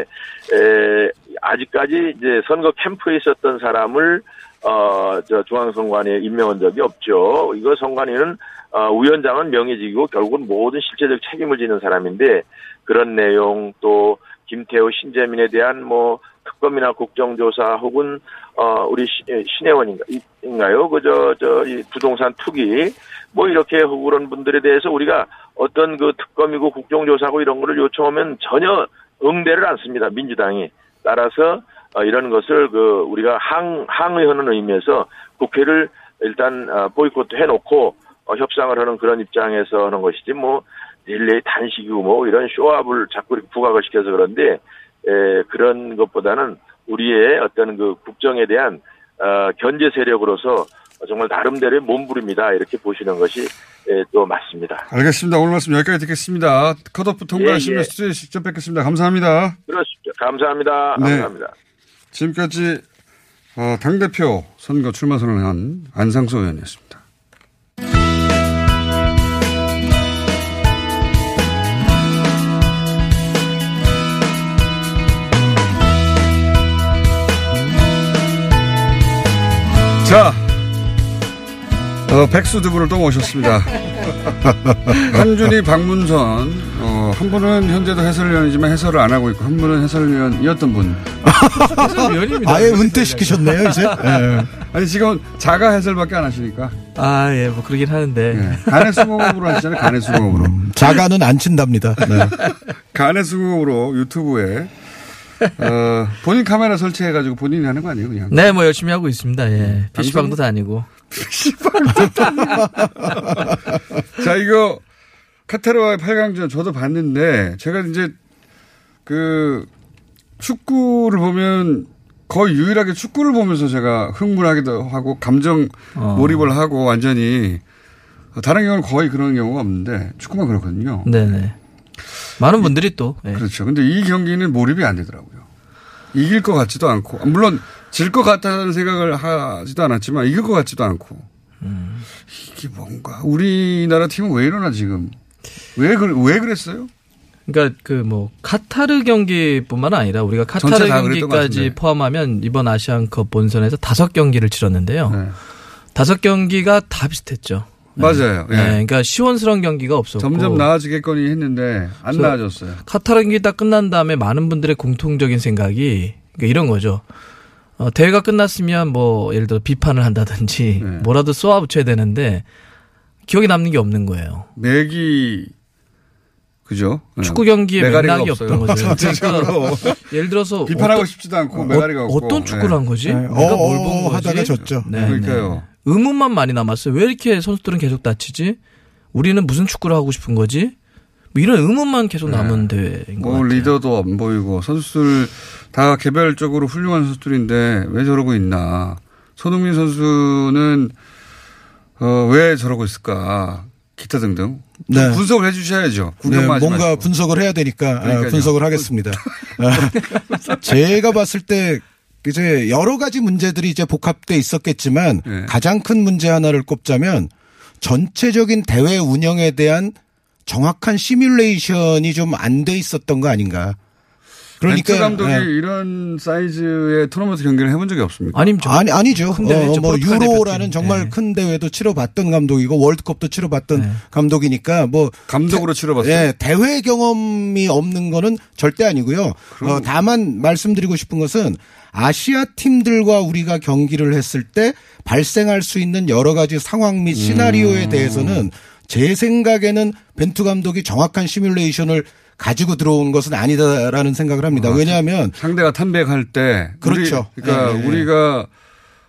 에, 아직까지 이제 선거 캠프에 있었던 사람을 어, 저 중앙선관위에 임명한 적이 없죠. 이거 선관위는 어, 위원장은 명예직이고 결국은 모든 실제적 책임을 지는 사람인데 그런 내용 또 김태호 신재민에 대한 뭐 특검이나 국정조사 혹은 어 우리 시- 신혜원인가요? 그저 저이 부동산 투기 뭐 이렇게 그런 분들에 대해서 우리가 어떤 그 특검이고 국정조사고 이런 거를 요청하면 전혀 응대를 않습니다. 민주당이 따라서 어, 이런 것을 그 우리가 항 항의하는 의미에서 국회를 일단 어, 보이콧 해놓고 어, 협상을 하는 그런 입장에서 하는 것이지 뭐 릴레이 단식이고 뭐 이런 쇼업을 자꾸 이렇게 부각을 시켜서 그런데 에, 그런 것보다는 우리의 어떤 그 국정에 대한 어, 견제 세력으로서 정말 나름대로의 몸부림이다 이렇게 보시는 것이 에, 또 맞습니다. 알겠습니다. 오늘 말씀 여기까지 듣겠습니다. 컷오프 통과하시면 예, 예. 스튜디오에 직접 뵙겠습니다. 감사합니다. 그렇습니다. 감사합니다. 네. 감사합니다. 지금까지 어, 당대표 선거 출마 선언을 한 안상수 의원이었습니다. 자, 어, 백수 두 분을 또 모셨습니다. 한준희, 박문선, 어, 한 분은 현재도 해설위원이지만 해설을 안 하고 있고, 한 분은 해설위원이었던 분. 해설위원입니다. 아예 은퇴시키셨네요, 이제. 예. 아니, 지금 자가 해설밖에 안 하시니까. 아, 예, 뭐 그러긴 하는데. 간의 수공업으로 하시잖아요, 간의 수공업으로. 자가는 안 친답니다. 네. 간의 수공업으로 유튜브에, 어, 본인 카메라 설치해가지고 본인이 하는 거 아니에요, 그냥? 네, 뭐 열심히 하고 있습니다. 예. PC방도 다니고. 자, 이거 카타르와의 8강전 저도 봤는데 제가 이제 그 축구를 보면 거의 유일하게 축구를 보면서 제가 흥분하기도 하고 감정 어. 몰입을 하고 완전히 다른 경우는 거의 그런 경우가 없는데 축구만 그렇거든요. 네네. 많은 분들이 또. 예. 그렇죠. 근데 이 경기는 몰입이 안 되더라고요. 이길 것 같지도 않고 물론 질 것 같다는 생각을 하지도 않았지만 이길 것 같지도 않고 음. 이게 뭔가 우리나라 팀은 왜 이러나 지금 왜, 그, 왜 그랬어요? 그러니까 그 뭐 카타르 경기뿐만 아니라 우리가 카타르 경기까지. 포함하면 이번 아시안컵 본선에서 다섯 경기를 치렀는데요. 네. 다섯 경기가 다 비슷했죠. 맞아요. 네. 예. 그러니까 시원스러운 경기가 없었고 점점 나아지겠거니 했는데 안 나아졌어요. 카타르 경기 딱 끝난 다음에 많은 분들의 공통적인 생각이 그러니까 이런 거죠. 어, 대회가 끝났으면 뭐 예를 들어 비판을 한다든지 네. 뭐라도 쏘아붙여야 되는데 기억에 남는 게 없는 거예요. 맥이 그죠? 예. 축구 경기에 메가리가 맥락이. 없던 거죠. 전체적으로. 그러니까 예를 들어서 비판하고 어떤- 싶지도 않고 어, 메가리가 없고. 어떤 축구를 예. 한 거지? 네. 내가 뭘 어어 본 거지? 하다가 졌죠. 네, 그러니까요. 네. 의문만 많이 남았어요. 왜 이렇게 선수들은 계속 다치지? 우리는 무슨 축구를 하고 싶은 거지? 뭐 이런 의문만 계속 남은 대회인 것뭐 같아요. 리더도 안 보이고 선수들 다 개별적으로 훌륭한 선수들인데 왜 저러고 있나. 손흥민 선수는 어, 왜 저러고 있을까. 기타 등등. 좀 네. 분석을 해 주셔야죠. 네, 뭔가 마시고. 분석을 해야 되니까 아, 그러니까요. 분석을 하겠습니다. 아, 제가 봤을 때 이제 여러 가지 문제들이 이제 복합돼 있었겠지만 네. 가장 큰 문제 하나를 꼽자면 전체적인 대회 운영에 대한 정확한 시뮬레이션이 좀 안 돼 있었던 거 아닌가. 그러니까 벤투 감독이 예. 이런 사이즈의 토너먼트 경기를 해본 적이 없습니까? 아니죠. 아니 아니죠. 어, 뭐 유로라는. 정말 네. 큰 대회도 치러봤던 감독이고 월드컵도 치러봤던 네. 감독이니까 뭐 감독으로 치러봤어요. 예, 대회 경험이 없는 거는 절대 아니고요. 어, 다만 말씀드리고 싶은 것은 아시아 팀들과 우리가 경기를 했을 때 발생할 수 있는 여러 가지 상황 및 시나리오에 음. 대해서는 제 생각에는 벤투 감독이 정확한 시뮬레이션을 가지고 들어온 것은 아니다라는 생각을 합니다. 왜냐하면 상대가 탐백할 때 그렇죠. 우리, 그러니까 네, 네. 우리가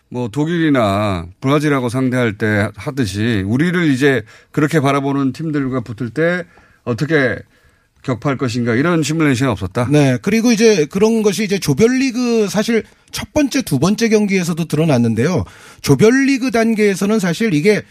뭐 독일이나 브라질하고 상대할 때 하듯이 우리를 이제 그렇게 바라보는 팀들과 붙을 때 어떻게 격파할 것인가 이런 시뮬레이션이 없었다. 네. 그리고 이제 그런 것이 이제 조별리그 사실 첫 번째, 두 번째 경기에서도 드러났는데요. 조별리그 단계에서는 사실 이게 에,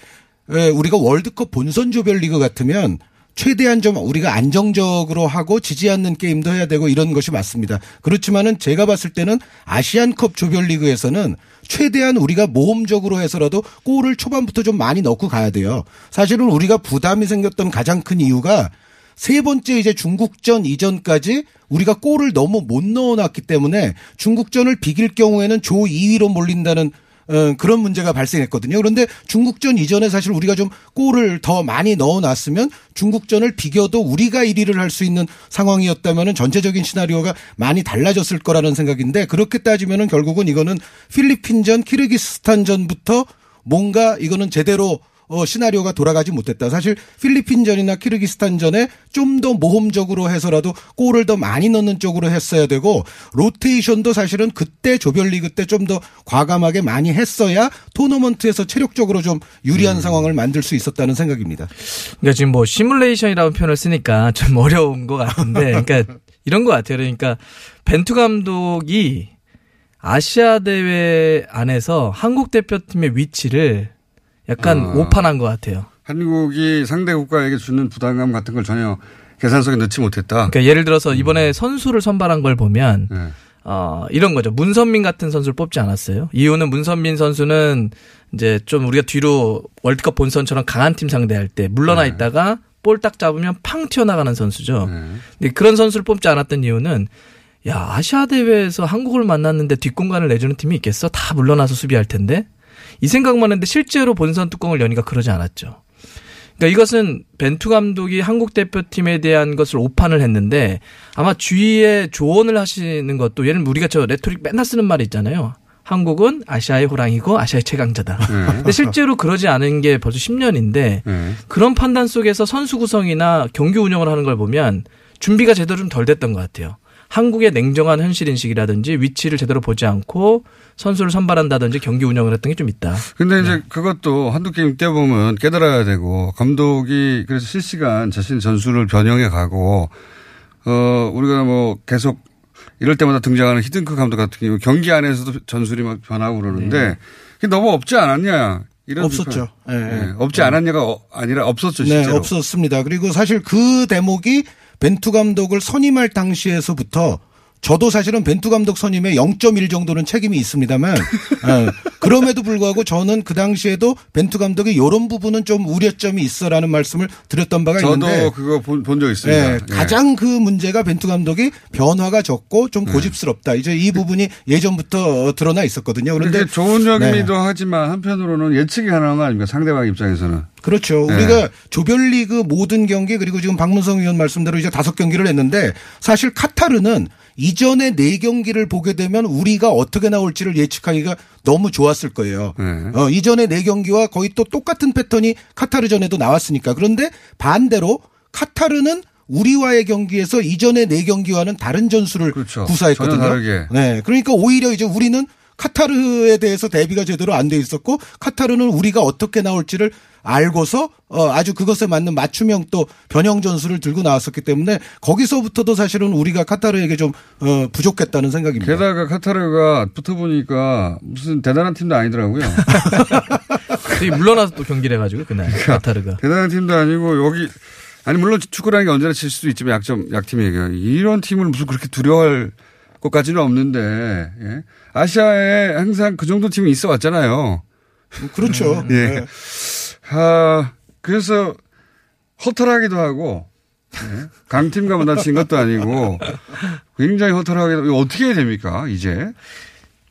우리가 월드컵 본선 조별리그 같으면 최대한 좀 우리가 안정적으로 하고 지지 않는 게임도 해야 되고 이런 것이 맞습니다. 그렇지만은 제가 봤을 때는 아시안컵 조별리그에서는 최대한 우리가 모험적으로 해서라도 골을 초반부터 좀 많이 넣고 가야 돼요. 사실은 우리가 부담이 생겼던 가장 큰 이유가 세 번째 이제 중국전 이전까지 우리가 골을 너무 못 넣어놨기 때문에 중국전을 비길 경우에는 조 2위로 몰린다는 어, 그런 문제가 발생했거든요. 그런데 중국전 이전에 사실 우리가 좀 골을 더 많이 넣어놨으면 중국전을 비겨도 우리가 1위를 할 수 있는 상황이었다면 전체적인 시나리오가 많이 달라졌을 거라는 생각인데 그렇게 따지면 결국은 이거는 필리핀전, 키르기스탄전부터 뭔가 이거는 제대로 어, 시나리오가 돌아가지 못했다. 사실 필리핀전이나 키르기스탄전에 좀 더 모험적으로 해서라도 골을 더 많이 넣는 쪽으로 했어야 되고 로테이션도 사실은 그때 조별리그 때 좀 더 과감하게 많이 했어야 토너먼트에서 체력적으로 좀 유리한 상황을 만들 수 있었다는 생각입니다. 그러니까 지금 뭐 시뮬레이션이라는 표현을 쓰니까 좀 어려운 것 같은데, 그러니까 이런 것 같아요. 그러니까 벤투 감독이 아시아 대회 안에서 한국 대표팀의 위치를 약간 아. 오판한 것 같아요. 한국이 상대 국가에게 주는 부담감 같은 걸 전혀 계산 속에 넣지 못했다. 그러니까 예를 들어서 이번에 선수를 선발한 걸 보면 네. 어, 이런 거죠. 문선민 같은 선수를 뽑지 않았어요. 이유는 문선민 선수는 이제 좀 우리가 뒤로 월드컵 본선처럼 강한 팀 상대할 때 물러나 네. 있다가 볼 딱 잡으면 팡 튀어나가는 선수죠. 근데 그런 선수를 뽑지 않았던 이유는 야, 아시아 대회에서 한국을 만났는데 뒷공간을 내주는 팀이 있겠어? 다 물러나서 수비할 텐데. 이 생각만 했는데 실제로 본선 뚜껑을 여니까 그러지 않았죠. 그러니까 이것은 벤투 감독이 한국 대표팀에 대한 것을 오판을 했는데 아마 주위에 조언을 하시는 것도 예를 들면 우리가 저 rhetoric 맨날 쓰는 말이 있잖아요. 한국은 아시아의 호랑이고 아시아의 최강자다. 근데 실제로 그러지 않은 게 벌써 10년인데 네. 그런 판단 속에서 선수 구성이나 경기 운영을 하는 걸 보면 준비가 제대로 좀 덜 됐던 것 같아요. 한국의 냉정한 현실 인식이라든지 위치를 제대로 보지 않고 선수를 선발한다든지 경기 운영을 했던 게 좀 있다. 근데 이제 그것도 한두 게임 뛰어보면 깨달아야 되고 감독이 그래서 실시간 자신 전술을 변형해 가고 어 우리가 뭐 계속 이럴 때마다 등장하는 히딩크 감독 같은 경우 경기 안에서도 전술이 막 변하고 그러는데 그게 너무 없지 않았냐 이런 없었죠. 예, 예. 네, 없지 않았냐가 어- 아니라 없었죠 네, 실제로. 없었습니다. 그리고 사실 그 대목이 벤투 감독을 선임할 당시에서부터 저도 사실은 벤투 감독 선임에 0.1 정도는 책임이 있습니다만 어, 그럼에도 불구하고 저는 그 당시에도 벤투 감독이 이런 부분은 좀 우려점이 있어라는 말씀을 드렸던 바가 저도 있는데 그거 본 적 있습니다. 예, 예. 가장 그 문제가 벤투 감독이 변화가 적고 좀 고집스럽다. 이제 이 부분이 예전부터 드러나 있었거든요. 그런데 그런데 좋은 점이기도 네. 하지만 한편으로는 예측이 가능한 거 아닙니까 상대방 입장에서는. 그렇죠. 네. 우리가 조별리그 모든 경기 그리고 지금 박문성 의원 말씀대로 이제 다섯 경기를 했는데 사실 카타르는 이전에 네 경기를 보게 되면 우리가 어떻게 나올지를 예측하기가 너무 좋았을 거예요. 어, 이전에 네 경기와 거의 또 똑같은 패턴이 카타르전에도 나왔으니까. 그런데 반대로 카타르는 우리와의 경기에서 이전에 네 경기와는 다른 전술을 구사했거든요. 그렇죠. 다르게. 네. 그러니까 오히려 이제 우리는 카타르에 대해서 대비가 제대로 안 돼 있었고 카타르는 우리가 어떻게 나올지를 알고서 어 아주 그것에 맞는 맞춤형 또 변형 전술을 들고 나왔었기 때문에 거기서부터도 사실은 우리가 카타르에게 좀 어, 부족했다는 생각입니다. 게다가 카타르가 붙어보니까 무슨 대단한 팀도 아니더라고요. 물러나서 또 경기를 해가지고 그날 카타르가. 대단한 팀도 아니고 여기 아니 물론 축구라는 게 언제나 질 수도 있지만 약점 약팀에게 이런 팀을 무슨 그렇게 두려워할 것까지는 없는데 예. 아시아에 항상 그 정도 팀이 있어 왔잖아요. 그렇죠. 예. 네. 아 그래서 허탈하기도 하고 예. 강팀과 만나친 것도 아니고 굉장히 허탈하게 이거 어떻게 해야 됩니까 이제?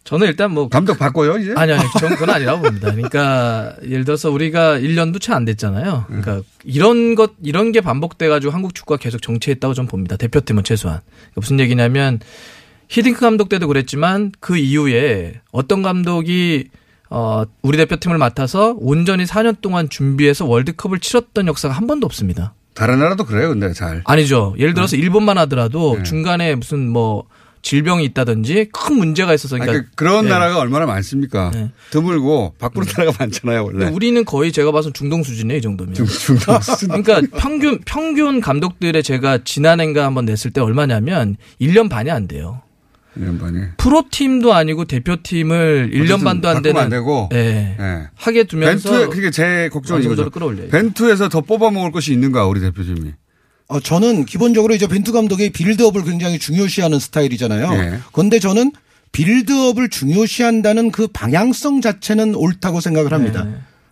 저는 일단 뭐 감독 바꿔요 이제? 아니 아니 저는 그건 아니라고 봅니다. 그러니까 예를 들어서 우리가 1년도 채 안 됐잖아요. 그러니까 이런 것 이런 게 반복돼 가지고 한국 축구가 계속 정체했다고 저는 봅니다. 대표팀은 최소한. 그러니까 무슨 얘기냐면 히딩크 감독 때도 그랬지만 그 이후에 어떤 감독이 어, 우리 대표팀을 맡아서 온전히 4년 동안 준비해서 월드컵을 치렀던 역사가 한 번도 없습니다. 다른 나라도 그래요, 근데 잘. 아니죠. 예를 들어서 네. 일본만 하더라도 중간에 무슨 뭐 질병이 있다든지 큰 문제가 있어서 그러니까 그 그런 네. 나라가 얼마나 많습니까? 드물고 바꾸는 나라가 많잖아요, 원래. 우리는 거의 제가 봐선 중동 수준이에요, 이 정도면. 중동 수준. 그러니까 평균 평균 감독들의 제가 지난해인가 한번 냈을 때 얼마냐면 1년 반이 안 돼요. 1년 반이. 프로팀도 아니고 대표팀을 1년 반도 안 되는 안 되고. 네. 네. 하게 두면서 벤투 그게 제 정도로 이거죠. 끌어올려야죠. 벤투에서 더 뽑아 먹을 것이 있는가 우리 대표팀이. 어, 저는 기본적으로 이제 벤투 감독의 빌드업을 굉장히 중요시하는 스타일이잖아요. 예. 그런데 저는 빌드업을 중요시한다는 그 방향성 자체는 옳다고 생각을 합니다.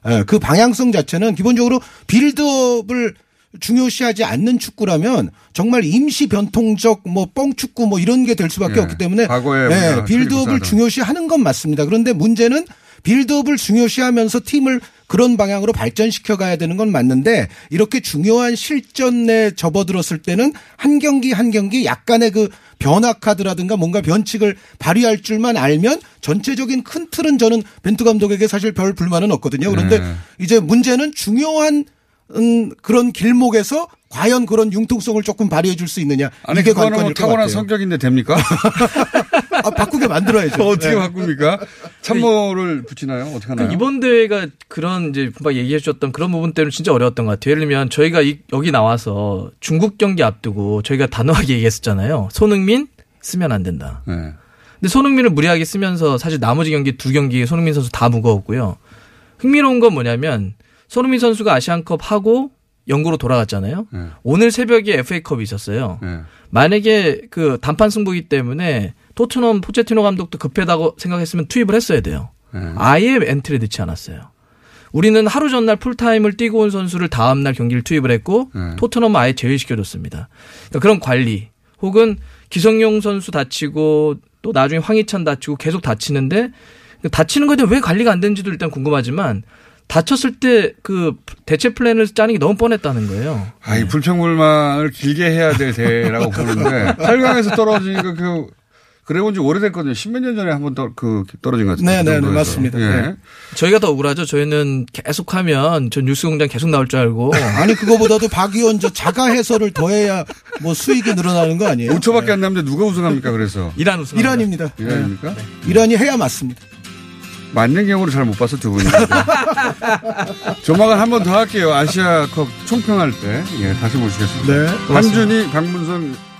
예, 그 방향성 자체는 기본적으로 빌드업을 중요시하지 않는 축구라면 정말 임시 변통적 뭐 뻥축구 뭐 이런 게 될 수밖에 예. 없기 때문에 과거에 예, 빌드업을. 중요시하는 건 맞습니다. 그런데 문제는 빌드업을 중요시하면서 팀을 그런 방향으로 발전시켜 가야 되는 건 맞는데 이렇게 중요한 실전에 접어들었을 때는 한 경기 한 경기 약간의 그 변화 카드라든가 뭔가 변칙을 발휘할 줄만 알면 전체적인 큰 틀은 저는 벤투 감독에게 사실 별 불만은 없거든요. 그런데 네. 이제 문제는 중요한 음, 그런 길목에서 과연 그런 융통성을 조금 발휘해 줄 수 있느냐. 아니 이게 그거는 뭐 관건일 것 타고난 같아요. 성격인데 됩니까? 아, 바꾸게 만들어야죠. 어떻게 네. 바꿉니까? 참모를 붙이나요? 어떻게 하나요? 그 이번 대회가 그런 이제 막 얘기해 주셨던 그런 부분 때문에 진짜 어려웠던 것 같아요. 예를 들면 저희가 이- 여기 나와서 중국 경기 앞두고 저희가 단호하게 얘기했었잖아요. 손흥민 쓰면 안 된다. 네. 근데 손흥민을 무리하게 쓰면서 사실 나머지 경기 두 경기 손흥민 선수 다 무거웠고요. 흥미로운 건 뭐냐면 손흥민 선수가 아시안컵 하고 영구로 돌아갔잖아요. 네. 오늘 새벽에 FA컵이 있었어요. 만약에 그 단판 승부기 때문에 토트넘 포체티노 감독도 급하다고 생각했으면 투입을 했어야 돼요. 네. 아예 엔트리에 넣지 않았어요. 우리는 하루 전날 풀타임을 뛰고 온 선수를 다음날 경기를 투입을 했고 네. 토트넘은 아예 제외시켜줬습니다. 그러니까 그런 관리 혹은 기성용 선수 다치고 또 나중에 황희찬 다치고 계속 다치는데 그 다치는 거에 대해 왜 관리가 안 되는지도 일단 궁금하지만 다쳤을 때 그 대체 플랜을 짜는 게 너무 뻔했다는 거예요. 아, 이 불평불만을 길게 해야 될 대라고 보는데 8강에서 떨어진 그, 그 그래 본지 오래됐거든요. 십몇 년 전에 한번 그 떨어진 것 같은데. 네, 그 네, 네, 정도에서. 맞습니다. 예. 네. 저희가 더 억울하죠. 저희는 계속하면 저 뉴스공장 계속 나올 줄 알고 아니 그거보다도 박 의원 저 자가 해설을 더해야 뭐 수익이 늘어나는 거 아니에요? 5초밖에 안 남는데 누가 우승합니까? 그래서 이란 우승. 이란입니다. 이란입니까? 네. 이란이 해야 맞습니다. 맞는 경우를 잘 못 봐서 두 분이. 조만간 한 번 더 할게요. 아시아컵 총평할 때. 예, 다시 모시겠습니다. 네, 박문선. 예.